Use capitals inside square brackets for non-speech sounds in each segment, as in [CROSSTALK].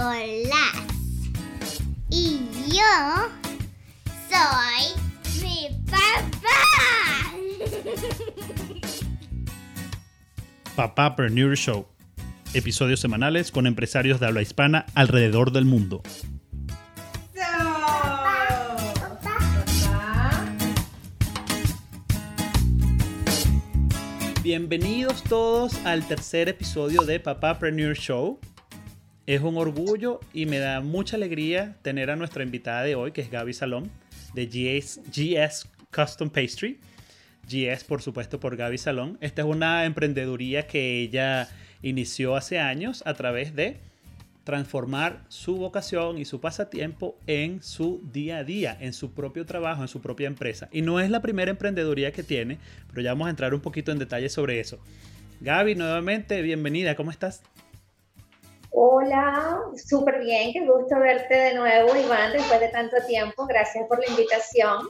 Nicolás. Y yo soy mi papá. [LAUGHS] Papapreneur Show. Episodios semanales con empresarios de habla hispana alrededor del mundo. Bienvenidos todos al tercer episodio de Papapreneur Show. Es un orgullo y me da mucha alegría tener a nuestra invitada de hoy, que es Gaby Salón, de GS, GS Custom Pastry. GS, por supuesto, por Gaby Salón. Esta es una emprendeduría que ella inició hace años a través de transformar su vocación y su pasatiempo en su día a día, en su propio trabajo, en su propia empresa. Y no es la primera emprendeduría que tiene, pero ya vamos a entrar un poquito en detalle sobre eso. Gaby, nuevamente, bienvenida, ¿cómo estás? Hola, súper bien, qué gusto verte de nuevo, Iván, después de tanto tiempo. Gracias por la invitación.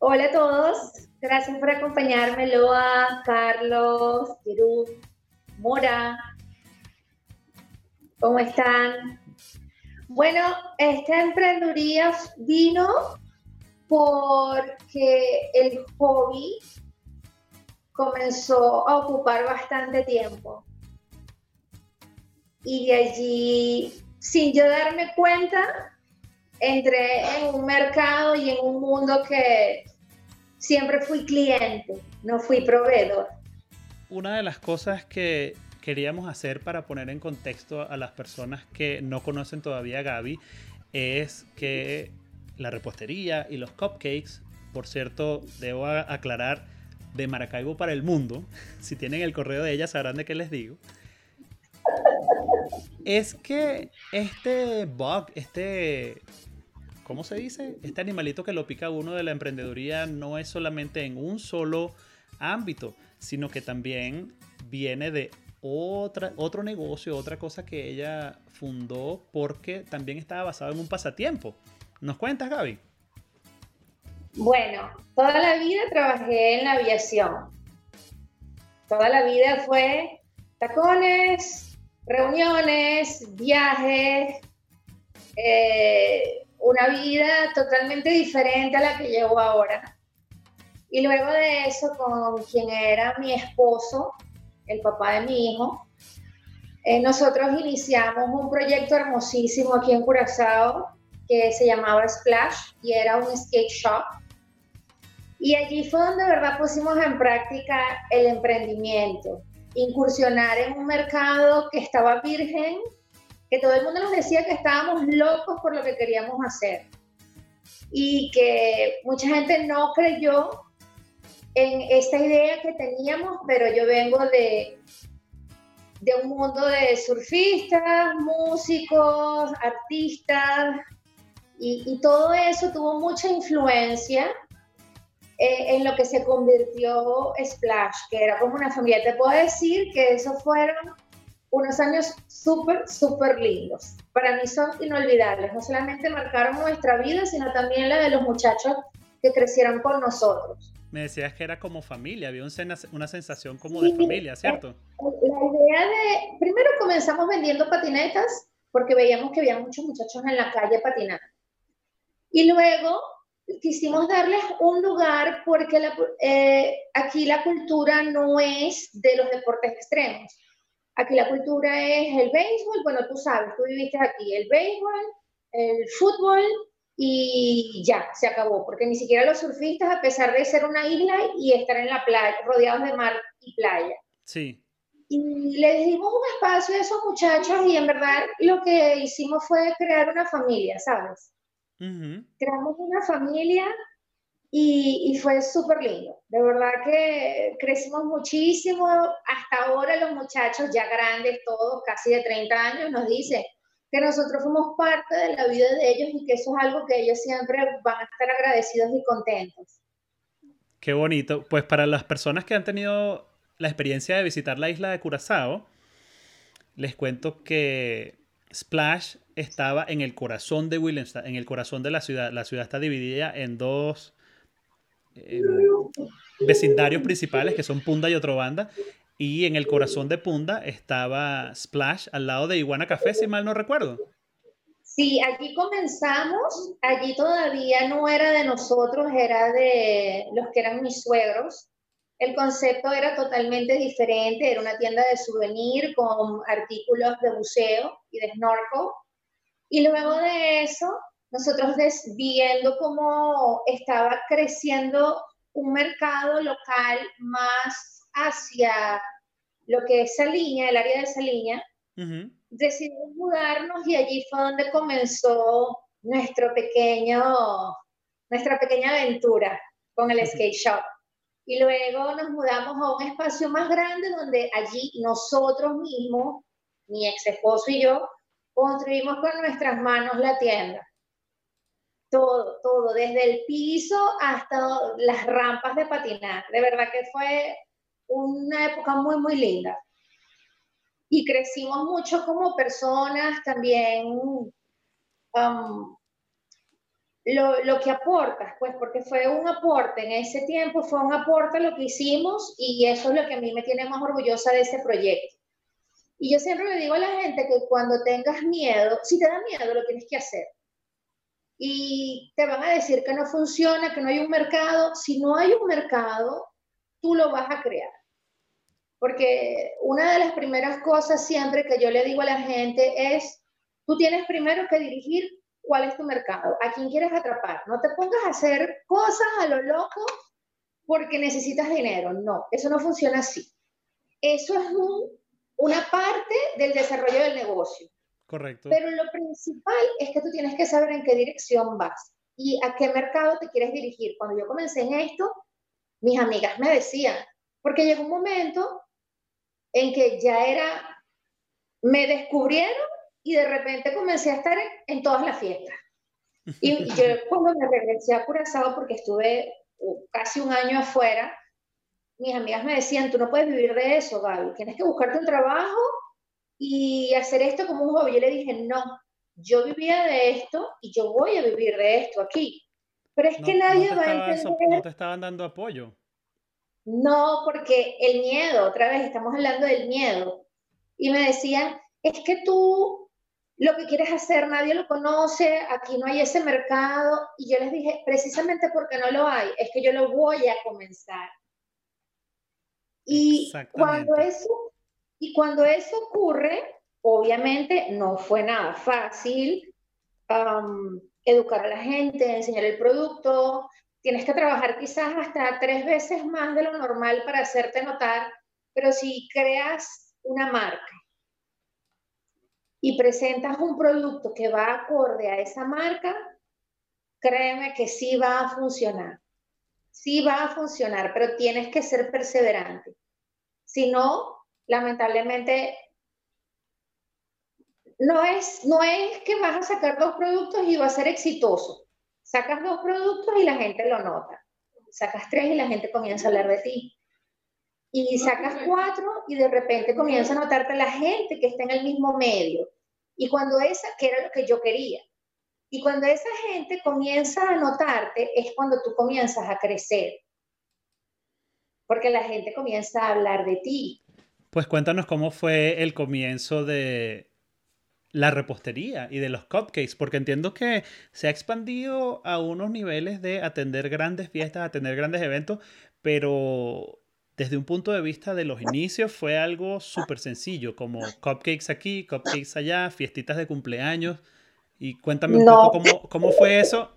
hola a todos, gracias por acompañarme, Loa, Carlos, Tirú, Mora. ¿Cómo están? Bueno, esta emprendeduría vino porque el hobby comenzó a ocupar bastante tiempo. Y de allí, sin yo darme cuenta, entré en un mercado y en un mundo que siempre fui cliente, no fui proveedor. Una de las cosas que queríamos hacer para poner en contexto a las personas que no conocen todavía a Gaby es que la repostería y los cupcakes, por cierto, debo aclarar, de Maracaibo para el mundo, [LAUGHS] si tienen el correo de ella sabrán de qué les digo, es que este bug, este, ¿cómo se dice? Este animalito que lo pica uno de la emprendeduría no es solamente en un solo ámbito, sino que también viene de otra, otro negocio, otra cosa que ella fundó porque también estaba basado en un pasatiempo. ¿Nos cuentas, Gaby? Bueno, toda la vida trabajé en la aviación. Toda la vida fue tacones, reuniones, viajes, eh, una vida totalmente diferente a la que llevo ahora. Y luego de eso, con quien era mi esposo, el papá de mi hijo, eh, nosotros iniciamos un proyecto hermosísimo aquí en Curazao que se llamaba Splash y era un skate shop y allí fue donde, de verdad, pusimos en práctica el emprendimiento, incursionar en un mercado que estaba virgen, que todo el mundo nos decía que estábamos locos por lo que queríamos hacer. Y que mucha gente no creyó en esta idea que teníamos, pero yo vengo de, de un mundo de surfistas, músicos, artistas, y, y todo eso tuvo mucha influencia eh, en lo que se convirtió Splash, que era como una familia. Te puedo decir que esos fueron unos años súper, súper lindos. Para mí son inolvidables. No solamente marcaron nuestra vida, sino también la de los muchachos que crecieron con nosotros. Me decías que era como familia, había una sensación como de familia, ¿cierto? La idea de, primero comenzamos vendiendo patinetas porque veíamos que había muchos muchachos en la calle patinando. Y luego quisimos darles un lugar porque eh, aquí la cultura no es de los deportes extremos. Aquí la cultura es el béisbol, bueno, tú sabes, tú viviste aquí, el béisbol, el fútbol y ya, se acabó, porque ni siquiera los surfistas, a pesar de ser una isla y estar en la playa, rodeados de mar y playa. Sí. Y les dimos un espacio a esos muchachos y en verdad lo que hicimos fue crear una familia, ¿sabes? Creamos una familia y, y fue súper lindo. De verdad que crecimos muchísimo. Hasta ahora los muchachos ya grandes, todos casi de 30 años, nos dicen que nosotros fuimos parte de la vida de ellos y que eso es algo que ellos siempre van a estar agradecidos y contentos. Qué bonito. Pues para las personas que han tenido la experiencia de visitar la isla de Curazao, les cuento que Splash estaba en el corazón de Williamstown, en el corazón de la ciudad. La ciudad está dividida en dos vecindarios principales, que son Punda y Otro Banda. Y en el corazón de Punda estaba Splash al lado de Iguana Café, si mal no recuerdo. Sí, allí comenzamos, allí todavía no era de nosotros, era de los que eran mis suegros. El concepto era totalmente diferente, era una tienda de souvenir con artículos de buceo y de snorkel. Y luego de eso, nosotros viendo cómo estaba creciendo un mercado local más hacia lo que es Saliña, el área de Saliña, decidimos mudarnos y allí fue donde comenzó nuestro pequeño, nuestra pequeña aventura con el skate shop. Y luego nos mudamos a un espacio más grande donde allí nosotros mismos, mi ex esposo y yo, construimos con nuestras manos la tienda. Todo, todo, desde el piso hasta las rampas de patinar. De verdad que fue una época muy, muy linda y crecimos mucho como personas también. Um, lo, lo, que aportas, pues, porque fue un aporte en ese tiempo, fue un aporte lo que hicimos y eso es lo que a mí me tiene más orgullosa de ese proyecto. Y yo siempre le digo a la gente que cuando tengas miedo, si te da miedo, lo tienes que hacer. Y te van a decir que no funciona, que no hay un mercado. Si no hay un mercado, tú lo vas a crear. Porque una de las primeras cosas siempre que yo le digo a la gente es, tú tienes primero que dirigir cuál es tu mercado, a quién quieres atrapar. No te pongas a hacer cosas a lo loco porque necesitas dinero. No, eso no funciona así. Eso es una parte del desarrollo del negocio. Correcto. Pero lo principal es que tú tienes que saber en qué dirección vas y a qué mercado te quieres dirigir. Cuando yo comencé en esto, mis amigas me decían, porque llegó un momento en que ya era, me descubrieron y de repente comencé a estar en, todas las fiestas. Y, [LAUGHS] yo cuando me regresé a Curazao, porque estuve uh, casi un año afuera, mis amigas me decían, tú no puedes vivir de eso, Gaby, tienes que buscarte un trabajo y hacer esto como un hobby. Yo le dije, no, yo vivía de esto y yo voy a vivir de esto aquí. Pero es que nadie va a entender... No te estaban dando apoyo. No, porque el miedo, otra vez estamos hablando del miedo. Y me decían, es que tú lo que quieres hacer nadie lo conoce, aquí no hay ese mercado. Y yo les dije, precisamente porque no lo hay, es que yo lo voy a comenzar. Y cuando eso, y cuando eso ocurre, obviamente no fue nada fácil educar a la gente, enseñar el producto, tienes que trabajar quizás hasta tres veces más de lo normal para hacerte notar, pero si creas una marca y presentas un producto que va acorde a esa marca, créeme que sí va a funcionar. Sí va a funcionar, pero tienes que ser perseverante. Si no, lamentablemente, no es, no es que vas a sacar dos productos y va a ser exitoso. Sacas dos productos y la gente lo nota. Sacas tres y la gente comienza a hablar de ti. Y sacas cuatro y de repente comienza a notarte la gente que está en el mismo medio. Y cuando esa, que era lo que yo quería, y cuando esa gente comienza a notarte, es cuando tú comienzas a crecer. Porque la gente comienza a hablar de ti. Pues cuéntanos cómo fue el comienzo de, la repostería y de los cupcakes, porque entiendo que se ha expandido a unos niveles de atender grandes fiestas, atender grandes eventos, pero desde un punto de vista de los inicios fue algo súper sencillo, como cupcakes aquí, cupcakes allá, fiestitas de cumpleaños. Y cuéntame un poco cómo, cómo fue eso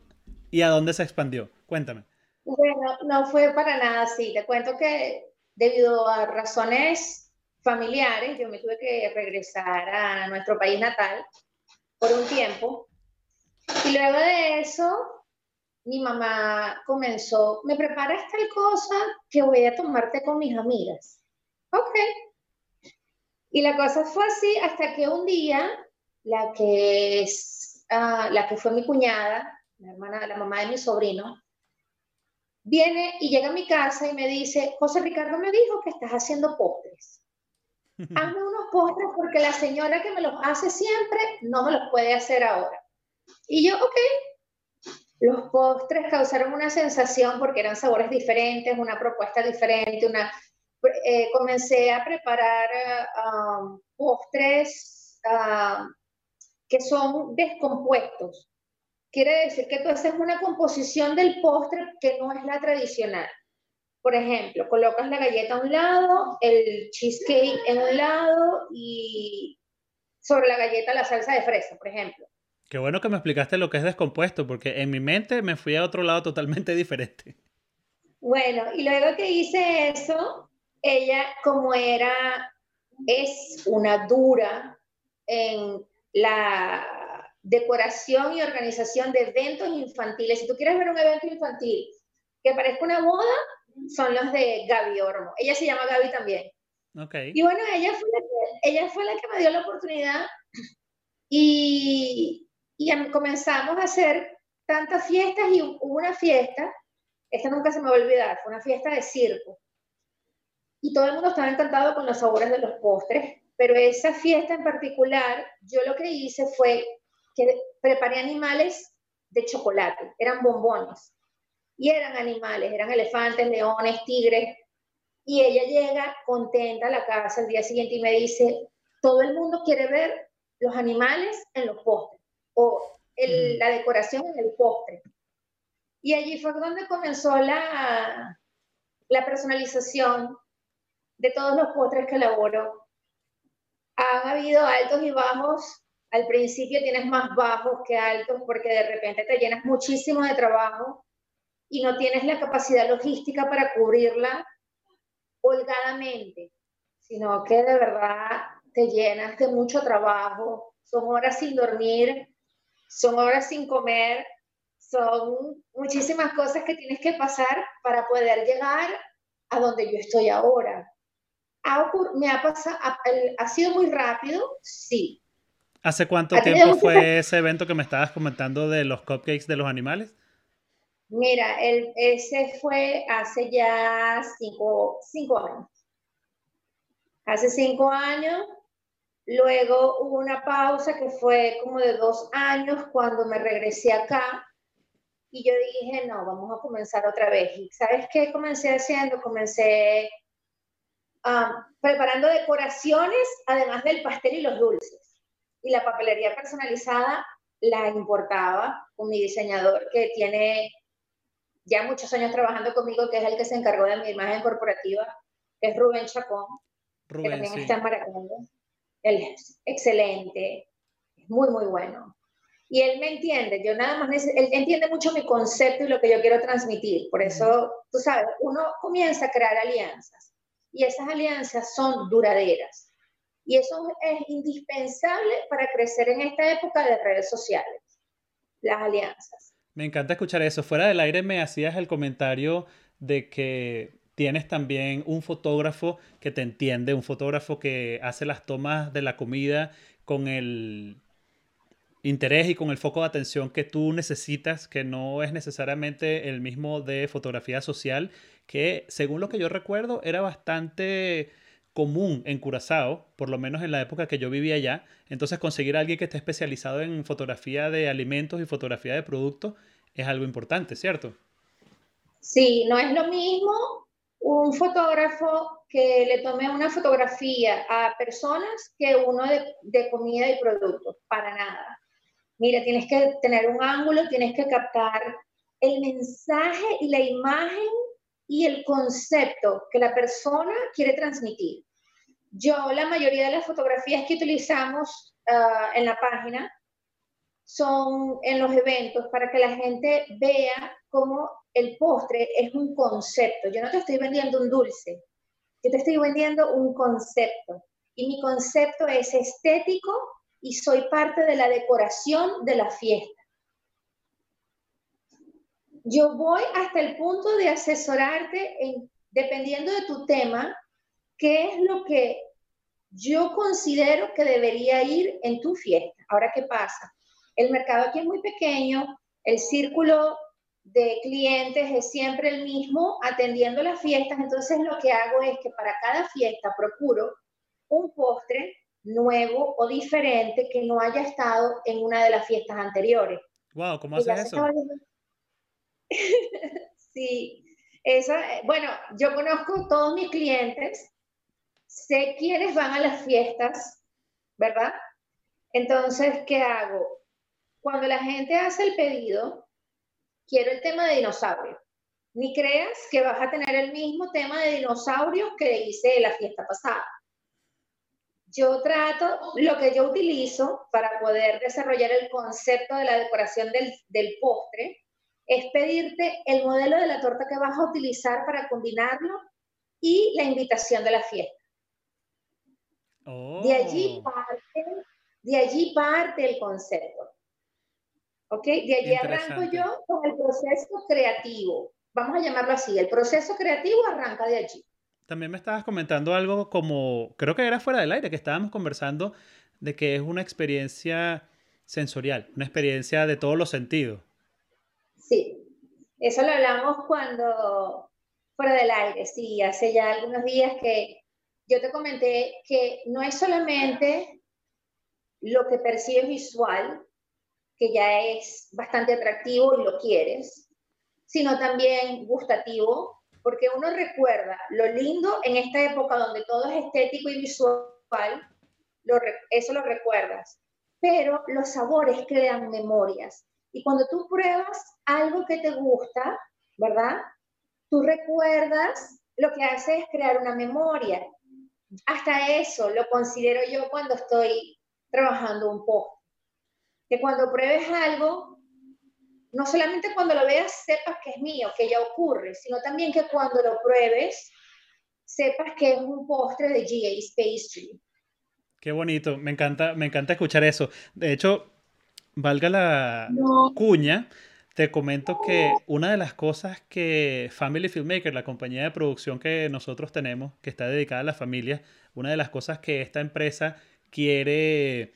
y a dónde se expandió. Cuéntame. Bueno, no fue para nada así. Te cuento que debido a razones familiares, yo me tuve que regresar a nuestro país natal por un tiempo. Y luego de eso, mi mamá comenzó, me preparas tal cosa que voy a tomarte con mis amigas. Ok. Y la cosa fue así hasta que un día, la que es, ah, la que fue mi cuñada, la hermana, la mamá de mi sobrino, viene y llega a mi casa y me dice, José Ricardo me dijo que estás haciendo postres [LAUGHS] hazme unos postres porque la señora que me los hace siempre no me los puede hacer ahora. Y yo, ok. Los postres causaron una sensación porque eran sabores diferentes, una propuesta diferente, una... eh, comencé a preparar um, postres um, que son descompuestos. Quiere decir que tú haces una composición del postre que no es la tradicional. Por ejemplo, colocas la galleta a un lado, el cheesecake en un lado y sobre la galleta la salsa de fresa, por ejemplo. Qué bueno que me explicaste lo que es descompuesto, porque en mi mente me fui a otro lado totalmente [LAUGHS] diferente. Bueno, y luego que hice eso, ella como era, es una dura en la decoración y organización de eventos infantiles. Si tú quieres ver un evento infantil que parezca una boda, son los de Gaby Ormo. Ella se llama Gaby también. Okay. Y bueno, ella fue, la que, ella fue la que me dio la oportunidad y, y comenzamos a hacer tantas fiestas y hubo una fiesta, esta nunca se me va a olvidar, fue una fiesta de circo. Y todo el mundo estaba encantado con los sabores de los postres, pero esa fiesta en particular, yo lo que hice fue que preparé animales de chocolate, eran bombones. Y eran animales, eran elefantes, leones, tigres. Y ella llega contenta a la casa el día siguiente y me dice, todo el mundo quiere ver los animales en los postres o el, mm. la decoración en el postre. Y allí fue donde comenzó la, la personalización de todos los postres que elaboro. Han habido altos y bajos. Al principio tienes más bajos que altos porque de repente te llenas muchísimo de trabajo y no tienes la capacidad logística para cubrirla holgadamente, sino que de verdad te llenas de mucho trabajo, son horas sin dormir, son horas sin comer, son muchísimas cosas que tienes que pasar para poder llegar a donde yo estoy ahora. ¿Ha, me ha pasado, ha, sido muy rápido? Sí. ¿Hace cuánto tiempo fue ese evento que me estabas comentando de los cupcakes de los animales? Mira, el, ese fue hace ya cinco, cinco años. Hace cinco años, luego hubo una pausa que fue como de dos años cuando me regresé acá y yo dije, no, vamos a comenzar otra vez. ¿Y sabes qué comencé haciendo? Comencé um, preparando decoraciones, además del pastel y los dulces. Y la papelería personalizada la importaba con mi diseñador que tiene ya muchos años trabajando conmigo, que es el que se encargó de mi imagen corporativa, que es Rubén Chacón, Rubén, que también está en Él es excelente, muy, muy bueno. Y él me entiende, yo nada más, él entiende mucho mi concepto y lo que yo quiero transmitir. Por eso, tú sabes, uno comienza a crear alianzas y esas alianzas son duraderas. Y eso es indispensable para crecer en esta época de redes sociales, las alianzas. Me encanta escuchar eso. Fuera del aire me hacías el comentario de que tienes también un fotógrafo que te entiende, un fotógrafo que hace las tomas de la comida con el interés y con el foco de atención que tú necesitas, que no es necesariamente el mismo de fotografía social, que según lo que yo recuerdo era bastante común en Curazao, por lo menos en la época que yo vivía allá. Entonces conseguir a alguien que esté especializado en fotografía de alimentos y fotografía de productos es algo importante, ¿cierto? Sí, no es lo mismo un fotógrafo que le tome una fotografía a personas que uno de, de comida y productos, para nada. Mira, tienes que tener un ángulo, tienes que captar el mensaje y la imagen y el concepto que la persona quiere transmitir. Yo, la mayoría de las fotografías que utilizamos ah, en la página son en los eventos para que la gente vea cómo el postre es un concepto. Yo no te estoy vendiendo un dulce, yo te estoy vendiendo un concepto. Y mi concepto es estético y soy parte de la decoración de la fiesta. Yo voy hasta el punto de asesorarte en, dependiendo de tu tema, qué es lo que yo considero que debería ir en tu fiesta. Ahora, ¿qué pasa? El mercado aquí es muy pequeño, el círculo de clientes es siempre el mismo atendiendo las fiestas, entonces lo que hago es que para cada fiesta procuro un postre nuevo o diferente que no haya estado en una de las fiestas anteriores. Wow, ¿cómo haces eso? [LAUGHS] sí, Esa, eh, bueno, yo conozco todos mis clientes, sé quiénes van a las fiestas, ¿verdad? Entonces, ¿qué hago? Cuando la gente hace el pedido, quiero el tema de dinosaurio. Ni creas que vas a tener el mismo tema de dinosaurios que hice la fiesta pasada. Yo trato, lo que yo utilizo para poder desarrollar el concepto de la decoración del, del postre, es pedirte el modelo de la torta que vas a utilizar para combinarlo y la invitación de la fiesta. De allí Oh, parte, de allí parte el concepto. ¿Ok? De allí arranco yo con el proceso creativo. Vamos a llamarlo así. El proceso creativo arranca de allí. También me estabas comentando algo como, creo que era fuera del aire, que estábamos conversando de que es una experiencia sensorial, una experiencia de todos los sentidos. Sí. Eso lo hablamos cuando fuera del aire. Sí, hace ya algunos días que yo te comenté que no es solamente lo que percibes visual, que ya es bastante atractivo y lo quieres, sino también gustativo, porque uno recuerda lo lindo en esta época donde todo es estético y visual, eso lo recuerdas, pero los sabores crean memorias. Y cuando tú pruebas algo que te gusta, ¿verdad? Tú recuerdas, lo que hace es crear una memoria. Hasta eso lo considero yo cuando estoy trabajando un poco. Que cuando pruebes algo, no solamente cuando lo veas sepas que es mío, que ya ocurre, sino también que cuando lo pruebes sepas que es un postre de GA's Pastry. Qué bonito, me encanta, me encanta escuchar eso. De hecho, valga la No. cuña, te comento que una de las cosas que Family Filmmaker, la compañía de producción que nosotros tenemos, que está dedicada a la familia, una de las cosas que esta empresa quiere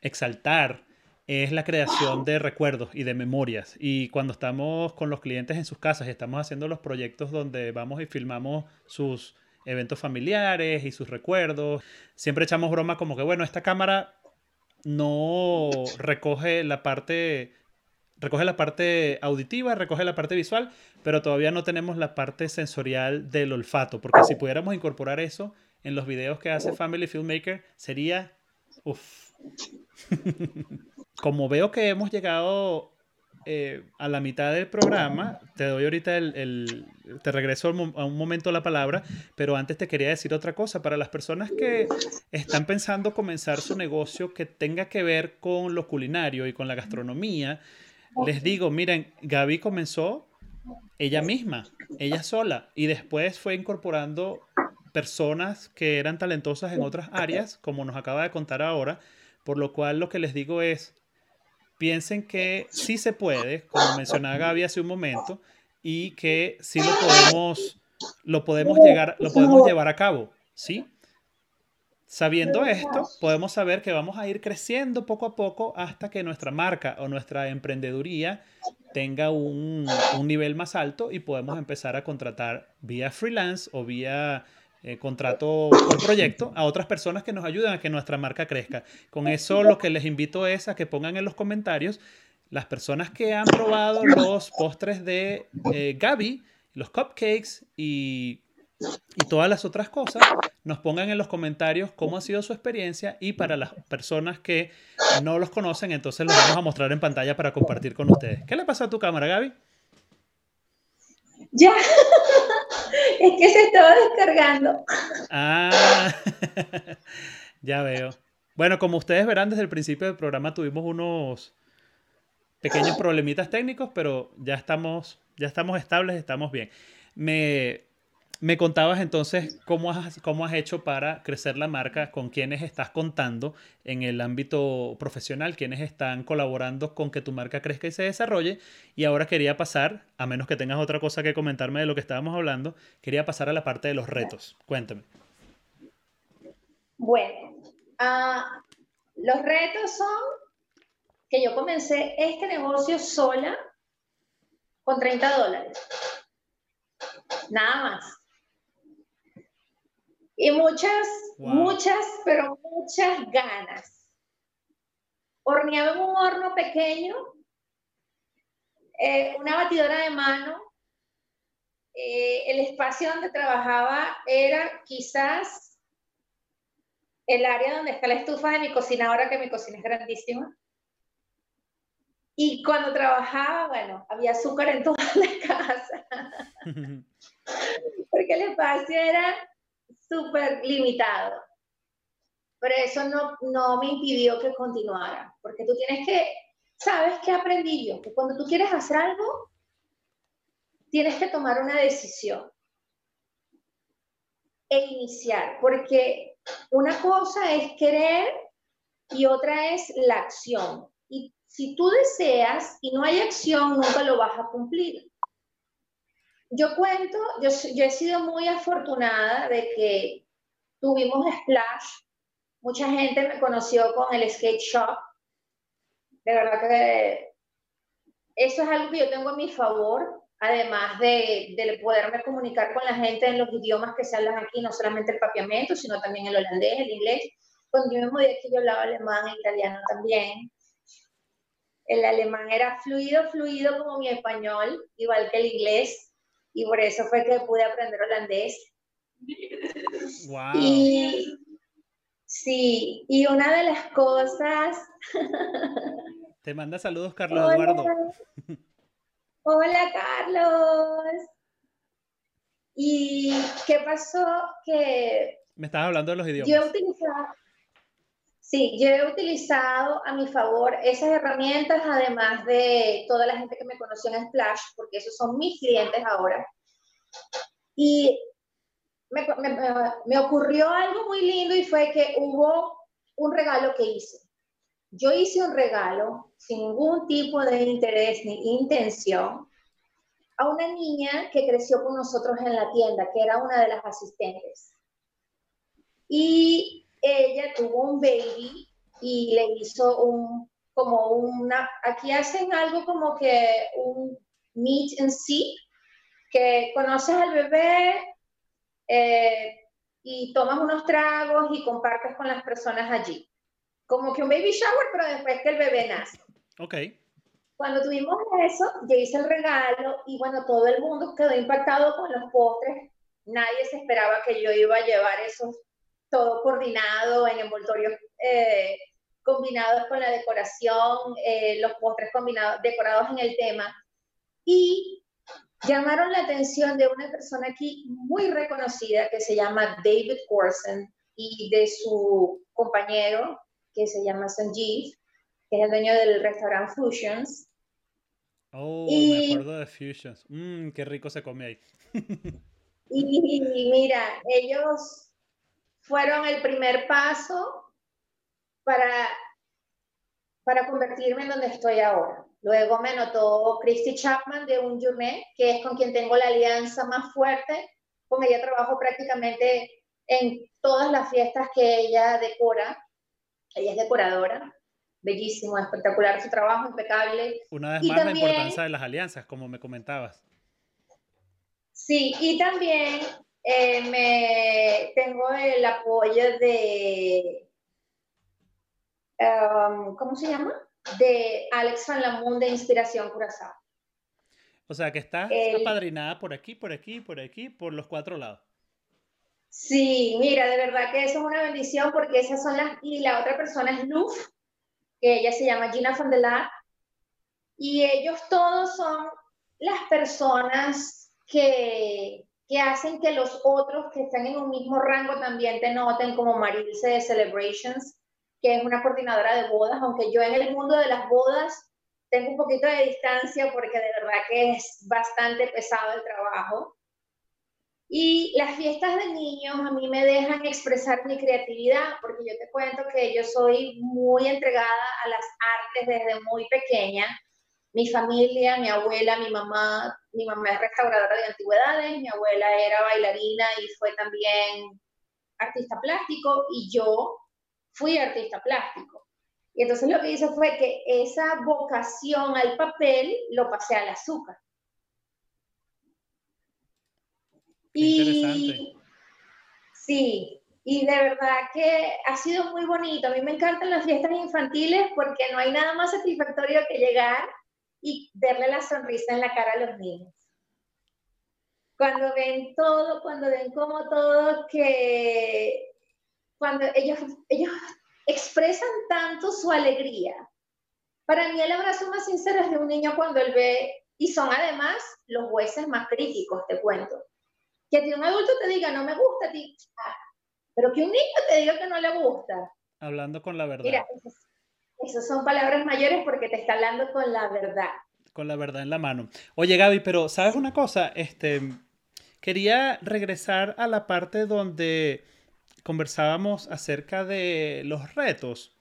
exaltar es la creación de recuerdos y de memorias. Y cuando estamos con los clientes en sus casas y estamos haciendo los proyectos donde vamos y filmamos sus eventos familiares y sus recuerdos, siempre echamos broma como que, bueno, esta cámara no recoge la parte recoge la parte auditiva, recoge la parte visual, pero todavía no tenemos la parte sensorial del olfato, porque si pudiéramos incorporar eso en los videos que hace Family Filmmaker, sería uff. [LAUGHS] Como veo que hemos llegado eh, a la mitad del programa, te doy ahorita el, el- te regreso a un momento la palabra, pero antes te quería decir otra cosa. Para las personas que están pensando comenzar su negocio que tenga que ver con lo culinario y con la gastronomía, les digo, miren, Gaby comenzó ella misma, ella sola, y después fue incorporando personas que eran talentosas en otras áreas, como nos acaba de contar ahora, por lo cual lo que les digo es, piensen que sí se puede, como mencionaba Gaby hace un momento, y que sí lo podemos, lo podemos llegar, lo podemos llevar a cabo, ¿sí? Sabiendo esto, podemos saber que vamos a ir creciendo poco a poco hasta que nuestra marca o nuestra emprendeduría tenga un, un nivel más alto y podemos empezar a contratar vía freelance o vía eh, contrato por proyecto a otras personas que nos ayuden a que nuestra marca crezca. Con eso lo que les invito es a que pongan en los comentarios las personas que han probado los postres de eh, Gaby, los cupcakes y, y todas las otras cosas, nos pongan en los comentarios cómo ha sido su experiencia y para las personas que no los conocen, entonces los vamos a mostrar en pantalla para compartir con ustedes. ¿Qué le pasa a tu cámara, Gaby? Ya, [LAUGHS] [LAUGHS] es que se estaba descargando. Ah, [LAUGHS] ya veo. Bueno, como ustedes verán, desde el principio del programa tuvimos unos pequeños problemitas técnicos, pero ya estamos, ya estamos estables, estamos bien. Me, me contabas entonces cómo has, cómo has hecho para crecer la marca, con quiénes estás contando en el ámbito profesional, quiénes están colaborando con que tu marca crezca y se desarrolle. Y ahora quería pasar, a menos que tengas otra cosa que comentarme de lo que estábamos hablando, quería pasar a la parte de los retos. Cuéntame. Bueno, ah, los retos son que yo comencé este negocio sola con 30 dólares. Nada más. Y muchas, Wow. muchas, pero muchas ganas. Horneaba en un horno pequeño, eh, una batidora de mano, eh, el espacio donde trabajaba era quizás el área donde está la estufa de mi cocina, ahora que mi cocina es grandísima. Y cuando trabajaba, bueno, había azúcar en toda la [LAUGHS] casa, [LAUGHS] porque el espacio era súper limitado. Pero eso no, no me impidió que continuara, porque tú tienes que, ¿sabes qué aprendí yo? Que cuando tú quieres hacer algo, tienes que tomar una decisión e iniciar, porque una cosa es querer y otra es la acción. Y si tú deseas y no hay acción, nunca lo vas a cumplir. Yo cuento, yo, yo he sido muy afortunada de que tuvimos Splash, mucha gente me conoció con el skate shop. De verdad que eso es algo que yo tengo a mi favor, además de, de, poderme comunicar con la gente en los idiomas que se hablan aquí, no solamente el papiamento, sino también el holandés, el inglés. Cuando yo me mudé aquí, yo hablaba alemán e italiano también. El alemán era fluido, fluido como mi español, igual que el inglés, y por eso fue que pude aprender holandés. Wow. Y sí, y una de las cosas... [LAUGHS] Te manda saludos Carlos Eduardo. Hola, Carlos. ¿Y qué pasó? Que me estabas hablando de los idiomas. Yo he utilizado, sí, yo he utilizado a mi favor esas herramientas, además de toda la gente que me conoció en Splash, porque esos son mis clientes ahora. Y me, me, me ocurrió algo muy lindo y fue que hubo un regalo que hice. Yo hice un regalo sin ningún tipo de interés ni intención a una niña que creció con nosotros en la tienda, que era una de las asistentes. Y ella tuvo un baby y le hizo un, como una, aquí hacen algo como que un meet and see, que conoces al bebé eh, y tomas unos tragos y compartes con las personas allí como que un baby shower, pero después que el bebé nace. Ok. Cuando tuvimos eso, yo hice el regalo y bueno, todo el mundo quedó impactado con los postres. Nadie se esperaba que yo iba a llevar eso todo coordinado en envoltorios eh, combinados con la decoración, eh, los postres combinados, decorados en el tema. Y llamaron la atención de una persona aquí muy reconocida que se llama David Corson y de su compañero que se llama Sanjeev, que es el dueño del restaurante Fusions. Oh, me acuerdo de Fusions. Mmm, qué rico se come ahí. [LAUGHS] y mira, ellos fueron el primer paso para, para convertirme en donde estoy ahora. Luego me notó Christy Chapman de Un que es con quien tengo la alianza más fuerte. Con ella trabajo prácticamente en todas las fiestas que ella decora. Ella es decoradora, bellísimo, espectacular su trabajo, impecable. Una vez más la importancia de las alianzas, como me comentabas. Sí, y también eh, me tengo el apoyo de, um, ¿cómo se llama? De Alex Van Lamun de Inspiración Curazao. O sea, que está apadrinada por aquí, por aquí, por aquí, por los cuatro lados. Sí, mira, de verdad que eso es una bendición porque esas son las, y la otra persona es Luz, que ella se llama Gina Fondelat, y ellos todos son las personas que, que hacen que los otros que están en un mismo rango también te noten, como Marilce de Celebrations, que es una coordinadora de bodas, aunque yo en el mundo de las bodas tengo un poquito de distancia porque de verdad que es bastante pesado el trabajo. Y las fiestas de niños a mí me dejan expresar mi creatividad, porque yo te cuento que yo soy muy entregada a las artes desde muy pequeña. Mi familia, mi abuela, mi mamá, mi mamá es restauradora de antigüedades, mi abuela era bailarina y fue también artista plástico y yo fui artista plástico. Y entonces lo que hice fue que esa vocación al papel lo pasé al azúcar. y sí, y de verdad que ha sido muy bonito. A mí me encantan las fiestas infantiles porque no hay nada más satisfactorio que llegar y verle la sonrisa en la cara a los niños. cuando ven todo, cuando ven como todo, que cuando ellos, ellos expresan tanto su alegría. Para mí el abrazo más sincero es de un niño cuando él ve, y son además los jueces más críticos, te cuento. Que a ti un adulto te diga, no me gusta a ti, ah, pero que un niño te diga que no le gusta. Hablando con la verdad. Mira, esas son palabras mayores porque te está hablando con la verdad. Con la verdad en la mano. Oye, Gaby, pero ¿sabes una cosa? Este, Quería regresar a la parte donde conversábamos acerca de los retos,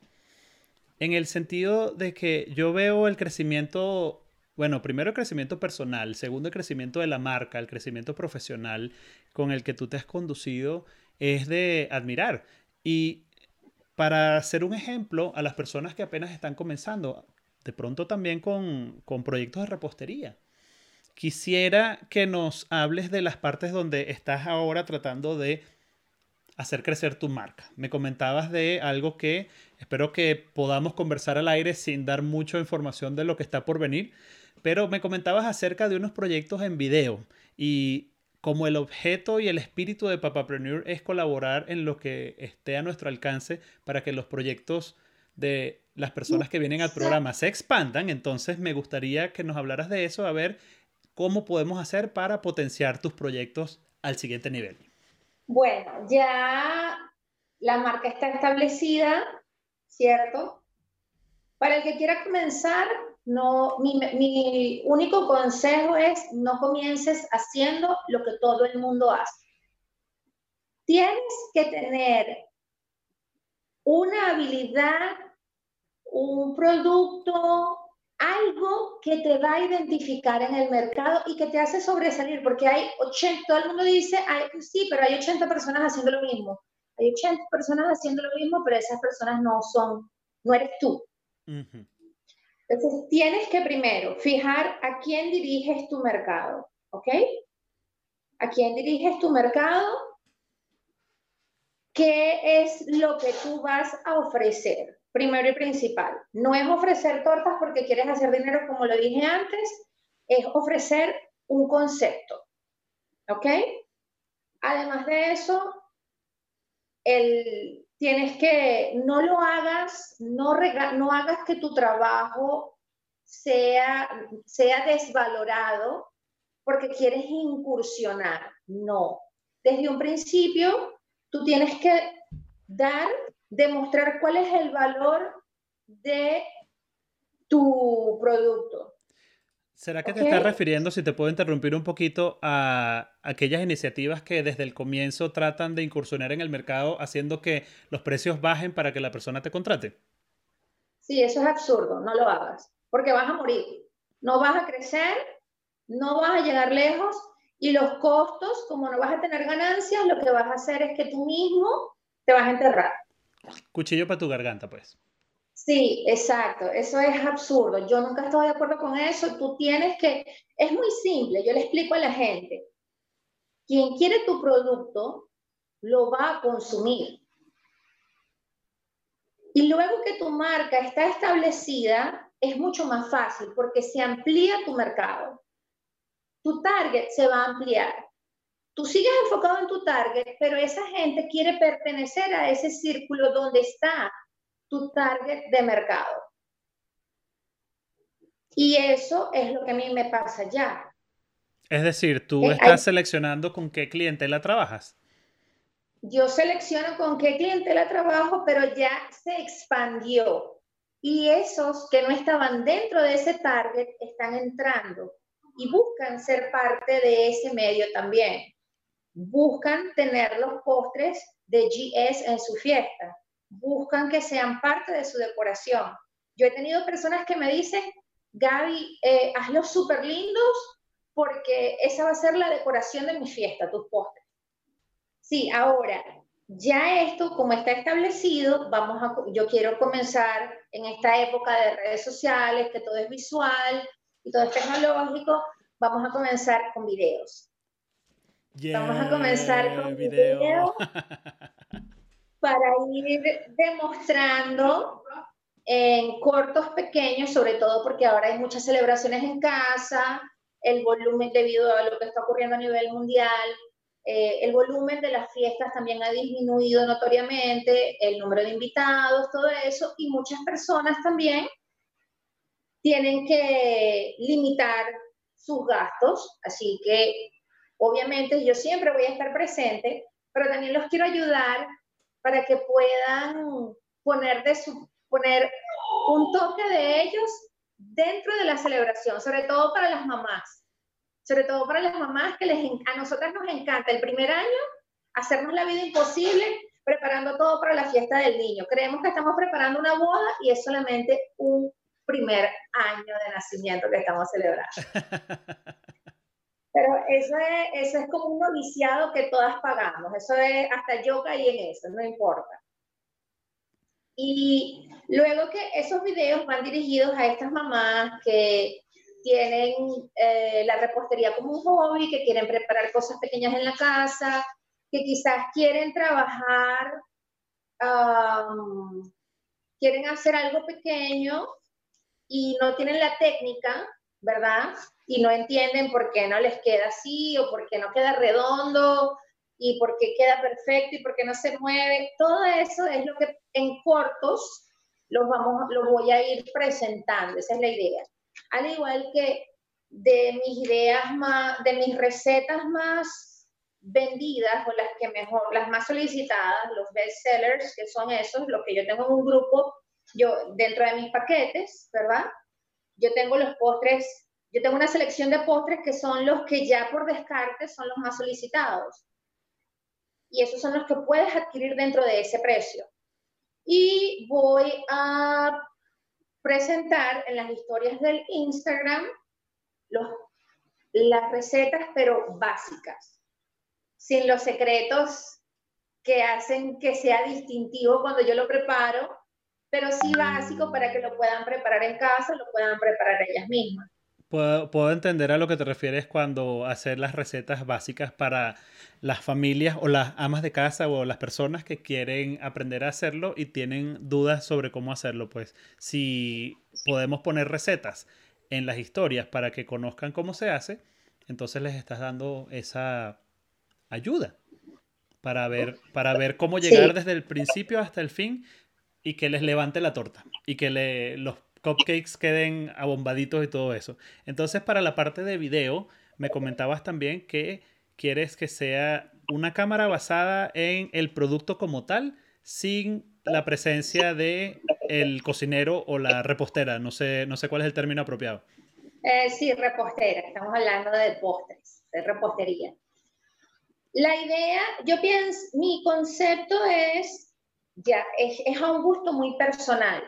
en el sentido de que yo veo el crecimiento, bueno, primero el crecimiento personal, segundo el crecimiento de la marca, el crecimiento profesional con el que tú te has conducido es de admirar. Y para hacer un ejemplo a las personas que apenas están comenzando, de pronto también con, con proyectos de repostería quisiera que nos hables de las partes donde estás ahora tratando de hacer crecer tu marca. Me comentabas de algo que espero que podamos conversar al aire sin dar mucha información de lo que está por venir, pero me comentabas acerca de unos proyectos en video y como el objeto y el espíritu de Papapreneur es colaborar en lo que esté a nuestro alcance para que los proyectos de las personas que vienen al programa se expandan, entonces me gustaría que nos hablaras de eso, a ver ¿Cómo podemos hacer para potenciar tus proyectos al siguiente nivel? Bueno, ya la marca está establecida, ¿cierto? Para el que quiera comenzar, no, mi, único consejo es no comiences haciendo lo que todo el mundo hace. Tienes que tener una habilidad, un producto, algo que te va a identificar en el mercado y que te hace sobresalir, porque hay 80, todo el mundo dice, sí, pero hay 80 personas haciendo lo mismo. Hay 80 personas haciendo lo mismo, pero esas personas no son, no eres tú. Entonces, tienes que primero fijar a quién diriges tu mercado, ¿ok? A quién diriges tu mercado, qué es lo que tú vas a ofrecer primero y principal. No es ofrecer tortas porque quieres hacer dinero, como lo dije antes, es ofrecer un concepto. ¿Ok? Además de eso, el, tienes que, no lo hagas, no, no hagas que tu trabajo sea, sea desvalorado porque quieres incursionar. No. Desde un principio, tú tienes que dar demostrar cuál es el valor de tu producto. ¿Será que te estás refiriendo, si te puedo interrumpir un poquito, a aquellas iniciativas que desde el comienzo tratan de incursionar en el mercado haciendo que los precios bajen para que la persona te contrate? Sí, eso es absurdo, no lo hagas, porque vas a morir, no vas a crecer, no vas a llegar lejos y los costos, como no vas a tener ganancias, lo que vas a hacer es que tú mismo te vas a enterrar. Cuchillo para tu garganta, pues. Sí, exacto. Eso es absurdo. Yo nunca estoy de acuerdo con eso. Tú tienes que, es muy simple. Yo le explico a la gente. Quien quiere tu producto, lo va a consumir. Y luego que tu marca está establecida, es mucho más fácil porque se amplía tu mercado. Tu target se va a ampliar. Tú sigues enfocado en tu target, pero esa gente quiere pertenecer a ese círculo donde está tu target de mercado. Y eso es lo que a mí me pasa ya. Es decir, tú eh, estás seleccionando con qué clientela trabajas. Yo selecciono con qué clientela trabajo, pero ya se expandió. Y esos que no estaban dentro de ese target están entrando y buscan ser parte de ese medio también buscan tener los postres de GS en su fiesta, buscan que sean parte de su decoración. Yo he tenido personas que me dicen, Gaby, eh, hazlos súper lindos porque esa va a ser la decoración de mi fiesta, tus postres. Sí, ahora, ya esto, como está establecido, vamos a, yo quiero comenzar en esta época de redes sociales, que todo es visual y todo es tecnológico, vamos a comenzar con videos. Vamos a comenzar con video. video [LAUGHS] para ir demostrando en cortos pequeños, sobre todo porque ahora hay muchas celebraciones en casa, el volumen debido a lo que está ocurriendo a nivel mundial, eh, el volumen de las fiestas también ha disminuido notoriamente, el número de invitados, todo eso, y muchas personas también tienen que limitar sus gastos, así que obviamente yo siempre voy a estar presente, pero también los quiero ayudar para que puedan poner, de su, poner un toque de ellos dentro de la celebración, sobre todo para las mamás sobre todo para las mamás que les, a nosotras nos encanta el primer año hacernos la vida imposible preparando todo para la fiesta del niño. Creemos que estamos preparando una boda y es solamente un primer año de nacimiento que estamos celebrando. [LAUGHS] Pero eso es, eso es como un noviciado que todas pagamos. Eso es, hasta yo caí en eso, no importa. Y luego que esos videos van dirigidos a estas mamás que tienen eh, la repostería como un hobby, que quieren preparar cosas pequeñas en la casa, que quizás quieren trabajar, quieren hacer algo pequeño y no tienen la técnica, ¿verdad? Y no entienden por qué no les queda así o por qué no queda redondo y por qué queda perfecto y por qué no se mueve. Todo eso es lo que en cortos los, vamos, los voy a ir presentando, esa es la idea al igual que de mis ideas más, de mis recetas más vendidas o las que mejor, las más solicitadas, los best sellers, que son esos, los que yo tengo en un grupo, yo dentro de mis paquetes, ¿verdad? Yo tengo los postres, yo tengo una selección de postres que son los que ya por descarte son los más solicitados. Y esos son los que puedes adquirir dentro de ese precio. Y voy a presentar en las historias del Instagram las recetas, pero básicas, sin los secretos que hacen que sea distintivo cuando yo lo preparo, pero sí básico para que lo puedan preparar en casa, lo puedan preparar ellas mismas. Puedo, puedo, entender a lo que te refieres cuando hacer las recetas básicas para las familias o las amas de casa o las personas que quieren aprender a hacerlo y tienen dudas sobre cómo hacerlo. Pues si podemos poner recetas en las historias para que conozcan cómo se hace, entonces les estás dando esa ayuda para ver, para ver cómo llegar desde el principio hasta el fin y que les levante la torta y que le, los cupcakes queden abombaditos y todo eso. Entonces, para la parte de video, me comentabas también que quieres que sea una cámara basada en el producto como tal, sin la presencia de el cocinero o la repostera. No sé, no sé cuál es el término apropiado. Eh, sí, repostera. Estamos hablando de postres, de repostería. La idea, yo pienso, mi concepto es, ya, es, es a un gusto muy personal.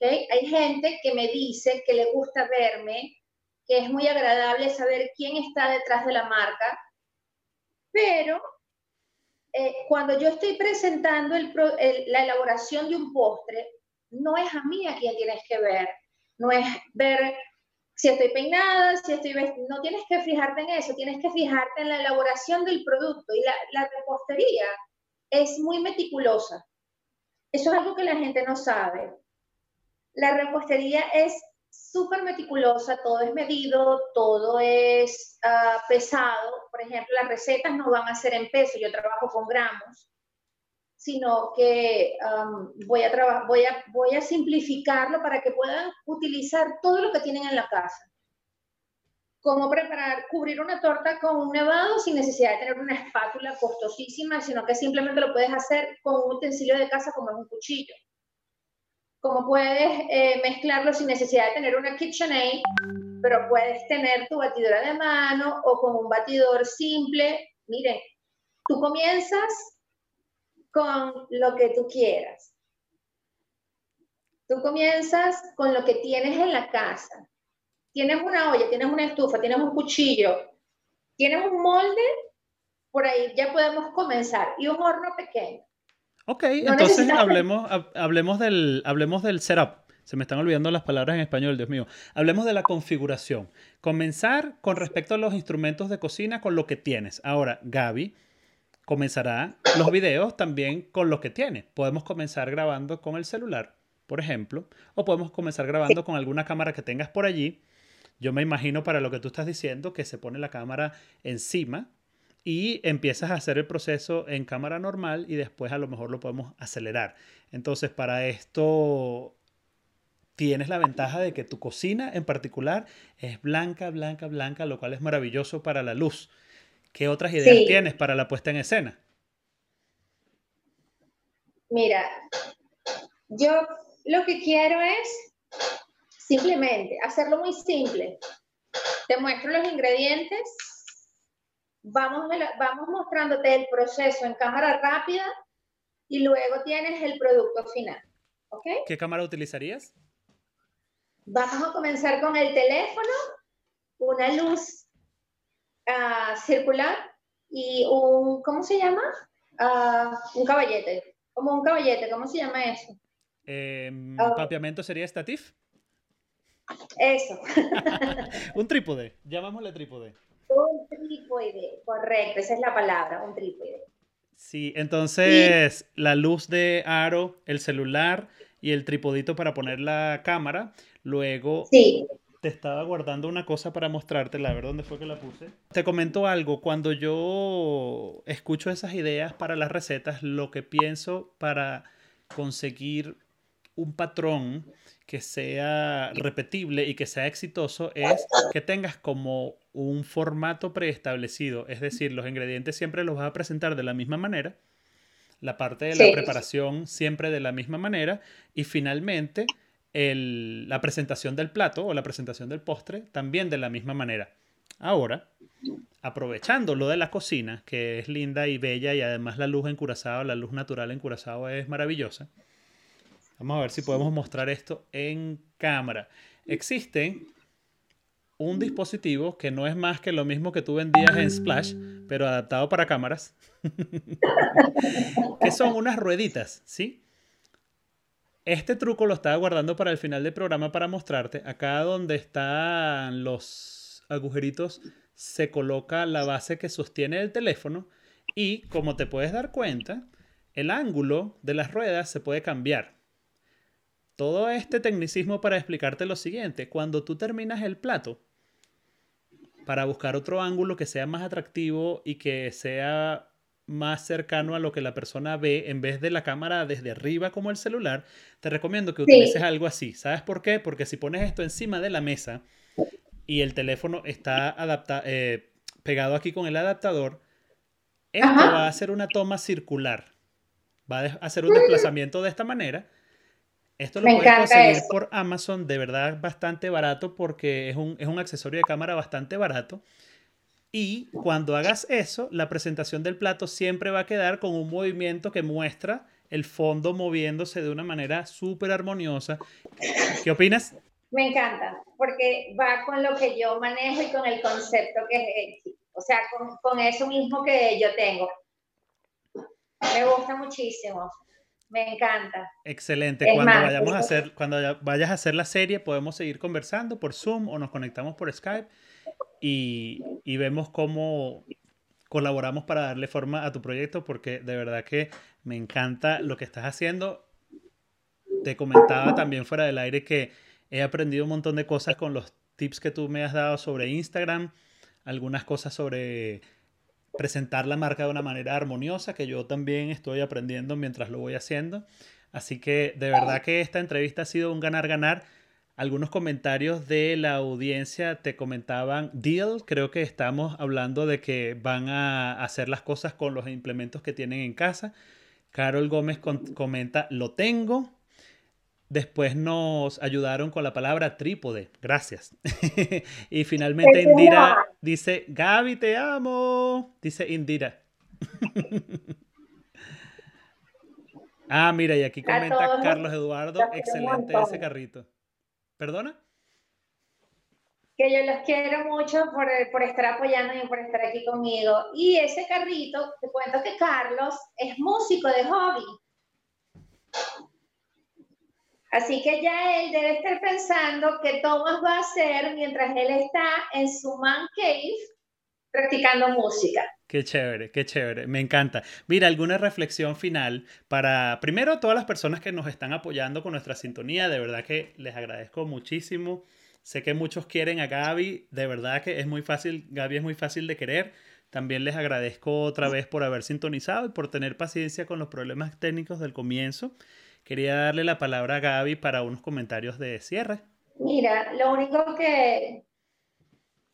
Hay gente que me dice que le gusta verme, que es muy agradable saber quién está detrás de la marca, pero eh, cuando yo estoy presentando la elaboración de un postre, no es a mí a quien tienes que ver, no es ver si estoy peinada, si estoy no tienes que fijarte en eso, tienes que fijarte en la elaboración del producto y la, la repostería es muy meticulosa. Eso es algo que la gente no sabe. La repostería es súper meticulosa, todo es medido, todo es ah, pesado. Por ejemplo, las recetas no van a ser en peso, yo trabajo con gramos, sino que voy, a voy, a, voy a simplificarlo para que puedan utilizar todo lo que tienen en la casa. Cómo preparar, cubrir una torta con un nevado sin necesidad de tener una espátula costosísima, sino que simplemente lo puedes hacer con un utensilio de casa como es un cuchillo cómo puedes eh, mezclarlo sin necesidad de tener una KitchenAid, pero puedes tener tu batidora de mano o con un batidor simple. Miren, tú comienzas con lo que tú quieras. Tú comienzas con lo que tienes en la casa. Tienes una olla, tienes una estufa, tienes un cuchillo, tienes un molde, por ahí ya podemos comenzar. Y un horno pequeño. Ok, entonces hablemos, hablemos, del, hablemos del setup. Se me están olvidando las palabras en español, Dios mío. Hablemos de la configuración. Comenzar con respecto a los instrumentos de cocina con lo que tienes. Ahora, Gaby comenzará los videos también con lo que tiene. Podemos comenzar grabando con el celular, por ejemplo, o podemos comenzar grabando con alguna cámara que tengas por allí. Yo me imagino para lo que tú estás diciendo que se pone la cámara encima y empiezas a hacer el proceso en cámara normal y después a lo mejor lo podemos acelerar. Entonces, para esto tienes la ventaja de que tu cocina en particular es blanca, blanca, blanca, lo cual es maravilloso para la luz. ¿Qué otras ideas tienes para la puesta en escena? Mira, yo lo que quiero es simplemente hacerlo muy simple. Te muestro los ingredientes, vamos, vamos mostrándote el proceso en cámara rápida y luego tienes el producto final. ¿Qué cámara utilizarías? Vamos a comenzar con el teléfono, una luz uh, circular y un, ¿cómo se llama? Uh, un caballete, como un caballete, ¿cómo se llama eso? Eh, uh, ¿Papiamento sería estatif? Eso. [LAUGHS] un trípode, llamámosle trípode. Un trípode, correcto, esa es la palabra, un trípode. Sí, entonces la luz de aro, el celular y el tripodito para poner la cámara. Luego sí te estaba guardando una cosa para mostrarte, a ver dónde fue que la puse. Te comento algo, cuando yo escucho esas ideas para las recetas, lo que pienso para conseguir un patrón que sea repetible y que sea exitoso es que tengas como un formato preestablecido, es decir, los ingredientes siempre los vas a presentar de la misma manera, la parte de la preparación siempre de la misma manera y finalmente la presentación del plato o la presentación del postre también de la misma manera. Ahora, aprovechando lo de la cocina, que es linda y bella y además la luz en Curazao, la luz natural en Curazao es maravillosa. Vamos a ver si podemos mostrar esto en cámara. Existe un dispositivo que no es más que lo mismo que tú vendías en Splash, pero adaptado para cámaras, [LAUGHS] que son unas rueditas, ¿sí? Este truco lo estaba guardando para el final del programa para mostrarte. Acá donde están los agujeritos se coloca la base que sostiene el teléfono y como te puedes dar cuenta, el ángulo de las ruedas se puede cambiar. Todo este tecnicismo para explicarte lo siguiente, cuando tú terminas el plato, para buscar otro ángulo que sea más atractivo y que sea más cercano a lo que la persona ve en vez de la cámara desde arriba como el celular, te recomiendo que utilices algo así. ¿Sabes por qué? Porque si pones esto encima de la mesa y el teléfono está eh, pegado aquí con el adaptador, esto va a hacer una toma circular. Va a hacer un desplazamiento de esta manera. Esto lo puedes conseguir por Amazon, de verdad bastante barato porque es un, es un accesorio de cámara bastante barato. Y cuando hagas eso, la presentación del plato siempre va a quedar con un movimiento que muestra el fondo moviéndose de una manera súper armoniosa. ¿Qué opinas? Me encanta, porque va con lo que yo manejo y con el concepto que es, o sea, con, con eso mismo que yo tengo. Me gusta muchísimo. Me encanta. Excelente. cuando vayamos a hacer, cuando vayas a hacer la serie, podemos seguir conversando por Zoom o nos conectamos por Skype y, vemos cómo colaboramos para darle forma a tu proyecto porque de verdad que me encanta lo que estás haciendo. Te comentaba también fuera del aire que he aprendido un montón de cosas con los tips que tú me has dado sobre Instagram, algunas cosas sobre presentar la marca de una manera armoniosa que yo también estoy aprendiendo mientras lo voy haciendo. Así que de verdad que esta entrevista ha sido un ganar-ganar algunos comentarios de la audiencia te comentaban, Deal, creo que estamos hablando de que van a hacer las cosas con los implementos que tienen en casa. Carol Gómez comenta, lo tengo. Después nos ayudaron con la palabra trípode. Gracias. [LAUGHS] y finalmente Indira dice, Gaby, te amo. Dice Indira. [LAUGHS] ah, mira, y aquí comenta Carlos Eduardo, excelente ese carrito. ¿Perdona? Que yo los quiero mucho por, por estar apoyando y por estar aquí conmigo. Y ese carrito, te cuento que Carlos es músico de hobby. Así que ya él debe estar pensando qué Thomas va a hacer mientras él está en su man cave practicando música. Qué chévere, qué chévere, me encanta. Mira, alguna reflexión final para, primero, todas las personas que nos están apoyando con nuestra sintonía, de verdad que les agradezco muchísimo Sé que muchos quieren a Gaby, de verdad que es muy fácil, Gaby es muy fácil de querer. También les agradezco otra vez por haber sintonizado y por tener paciencia con los problemas técnicos del comienzo. Quería darle la palabra a Gaby para unos comentarios de cierre. Mira, lo único que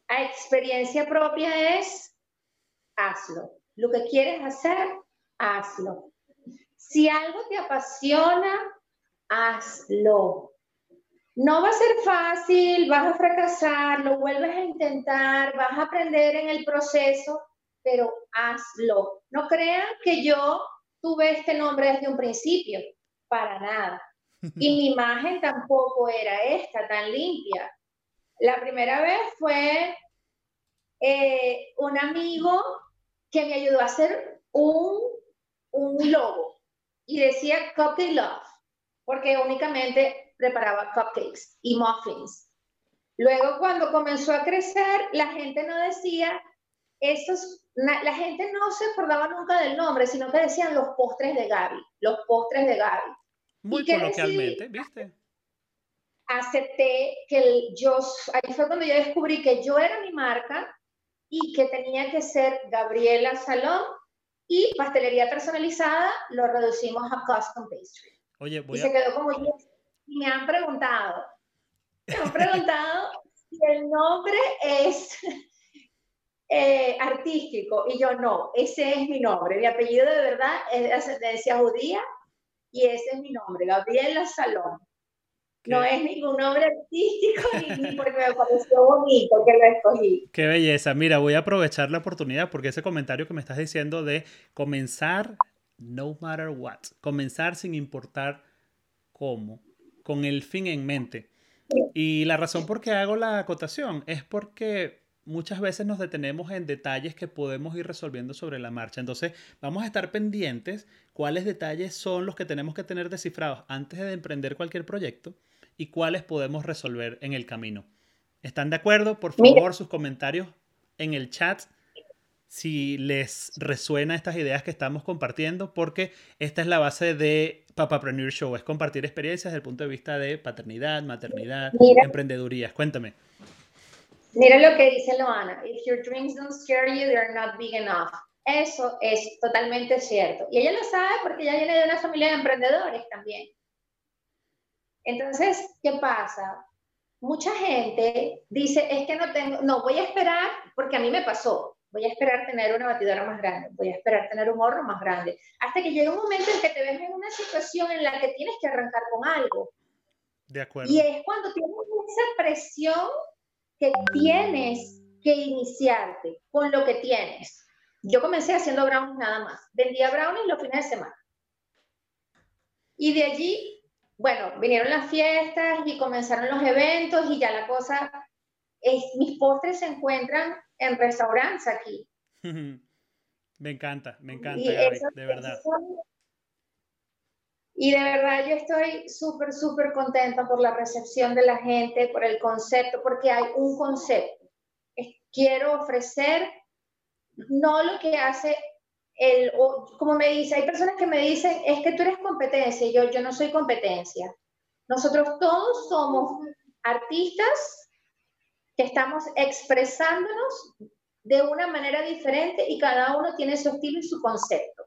a experiencia propia es hazlo. Lo que quieres hacer, hazlo. Si algo te apasiona, hazlo. No va a ser fácil, vas a fracasar, lo vuelves a intentar, vas a aprender en el proceso, pero hazlo. No crean que yo tuve este nombre desde un principio, para nada. [LAUGHS] Y mi imagen tampoco era esta, tan limpia. La primera vez fue eh, un amigo que me ayudó a hacer un, un logo y decía Cupcake Love, porque únicamente preparaba cupcakes y muffins. Luego, cuando comenzó a crecer, la gente no decía esos, la gente no se acordaba nunca del nombre, sino que decían los postres de Gaby, los postres de Gaby. Muy coloquialmente, ¿viste? Acepté que yo, ahí fue cuando yo descubrí que yo era mi marca y que tenía que ser Gabriela Salón y pastelería personalizada lo reducimos a custom pastry. Oye, voy y se quedó como yo. Y me han preguntado, me han preguntado [LAUGHS] si el nombre es eh, artístico. Y yo no, ese es mi nombre. Mi apellido de verdad es de ascendencia judía y ese es mi nombre, Gabriela Salón. No es ningún nombre artístico ni, [LAUGHS] porque me pareció bonito que lo escogí. Qué belleza. Mira, voy a aprovechar la oportunidad porque ese comentario que me estás diciendo de comenzar no matter what, comenzar sin importar cómo, con el fin en mente. Y la razón por qué hago la acotación es porque muchas veces nos detenemos en detalles que podemos ir resolviendo sobre la marcha. Entonces, vamos a estar pendientes cuáles detalles son los que tenemos que tener descifrados antes de emprender cualquier proyecto y cuáles podemos resolver en el camino. ¿Están de acuerdo? Por favor, sus comentarios en el chat si les resuena estas ideas que estamos compartiendo, porque esta es la base de Papapreneur Show, es compartir experiencias desde el punto de vista de paternidad, maternidad, emprendedurías. Cuéntame. Mira lo que dice Loana, if your dreams don't scare you, they're not big enough. Eso es totalmente cierto. Y ella lo sabe porque ella viene de una familia de emprendedores también. Entonces, ¿qué pasa? Mucha gente dice, es que no tengo, no, voy a esperar porque a mí me pasó. Voy a esperar tener una batidora más grande, voy a esperar tener un horno más grande, hasta que llegue un momento en que te ves en una situación en la que tienes que arrancar con algo. De acuerdo. Y es cuando tienes esa presión que tienes que iniciarte con lo que tienes. Yo comencé haciendo brownies nada más. Vendía brownies los fines de semana. Y de allí, bueno, vinieron las fiestas y comenzaron los eventos y ya la cosa, es, mis postres se encuentran en restaurantes aquí. [LAUGHS] me encanta, me encanta, Gaby, de verdad. Y de verdad yo estoy súper, súper contenta por la recepción de la gente, por el concepto, porque hay un concepto. Quiero ofrecer no lo que hace el, como me dice, hay personas que me dicen, es que tú eres competencia, y yo, yo no soy competencia. Nosotros todos somos artistas que estamos expresándonos de una manera diferente y cada uno tiene su estilo y su concepto.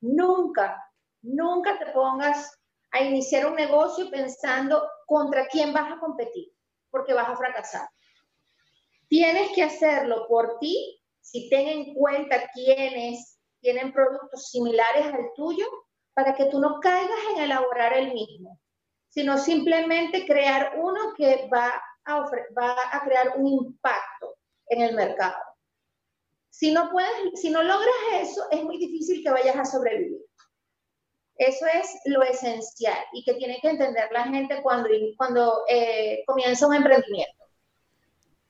Nunca, nunca te pongas a iniciar un negocio pensando contra quién vas a competir, porque vas a fracasar. Tienes que hacerlo por ti si ten en cuenta quiénes tienen productos similares al tuyo, para que tú no caigas en elaborar el mismo, sino simplemente crear uno que va a, va a crear un impacto en el mercado. Si no, puedes, si no logras eso, es muy difícil que vayas a sobrevivir. Eso es lo esencial y que tiene que entender la gente cuando, cuando eh, comienza un emprendimiento.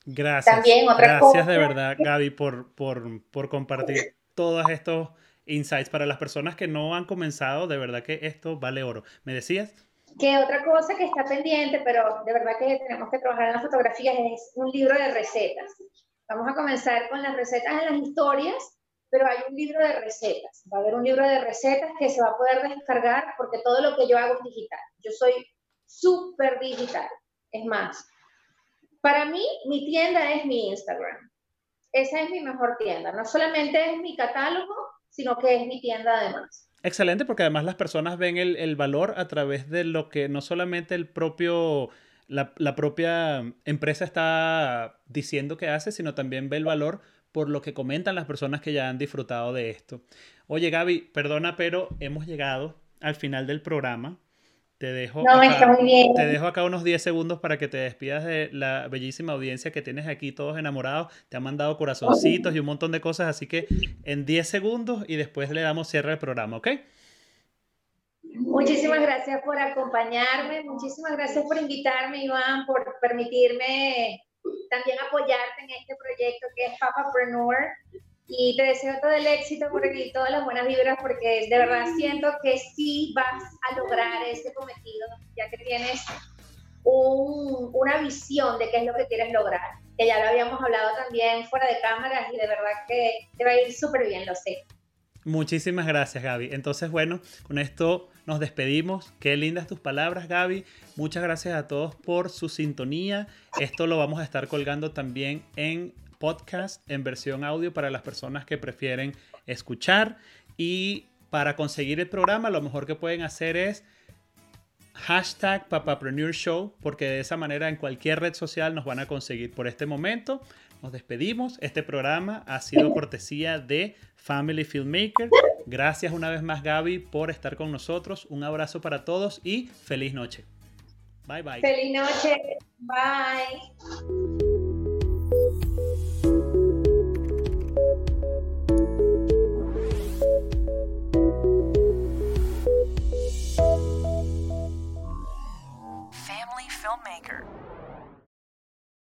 Gracias. Gracias de verdad, Gaby, por, por, por compartir todos estos insights para las personas que no han comenzado. De verdad que esto vale oro. ¿Me decías? Que otra cosa que está pendiente, pero de verdad que tenemos que trabajar en las fotografías, es un libro de recetas. Vamos a comenzar con las recetas en las historias, pero hay un libro de recetas. Va a haber un libro de recetas que se va a poder descargar porque todo lo que yo hago es digital. Yo soy súper digital. Es más, Para mí, mi tienda es mi Instagram. Esa es mi mejor tienda. No solamente es mi catálogo, sino que es mi tienda además. Excelente, porque además las personas ven el, valor a través de lo que no solamente el propio, la, la, propia empresa está diciendo que hace, sino también ve el valor por lo que comentan las personas que ya han disfrutado de esto. Oye, Gaby, perdona, pero hemos llegado al final del programa. Te dejo, acá, te dejo acá unos 10 segundos para que te despidas de la bellísima audiencia que tienes aquí, todos enamorados. Te han mandado corazoncitos y un montón de cosas, así que en 10 segundos y después le damos cierre al programa, ¿ok? Muchísimas gracias por acompañarme, muchísimas gracias por invitarme, Iván, por permitirme también apoyarte en este proyecto que es Papapreneur y te deseo todo el éxito y todas las buenas vibras porque de verdad siento que sí vas a lograr ese cometido ya que tienes una visión de qué es lo que quieres lograr, que ya lo habíamos hablado también fuera de cámaras y de verdad que te va a ir súper bien, lo sé. Muchísimas gracias, Gaby. Entonces, bueno, con esto nos despedimos. Qué lindas tus palabras, Gaby. Muchas gracias a todos por su sintonía. Esto lo vamos a estar colgando también en podcast, en versión audio para las personas que prefieren escuchar. Y para conseguir el programa, lo mejor que pueden hacer es hashtag Papapreneur Show, porque de esa manera en cualquier red social nos van a conseguir. Por este momento, nos despedimos. Este programa ha sido cortesía de Family Filmmaker. Gracias una vez más, Gaby, por estar con nosotros. Un abrazo para todos y feliz noche. Bye bye. Feliz noche. Bye.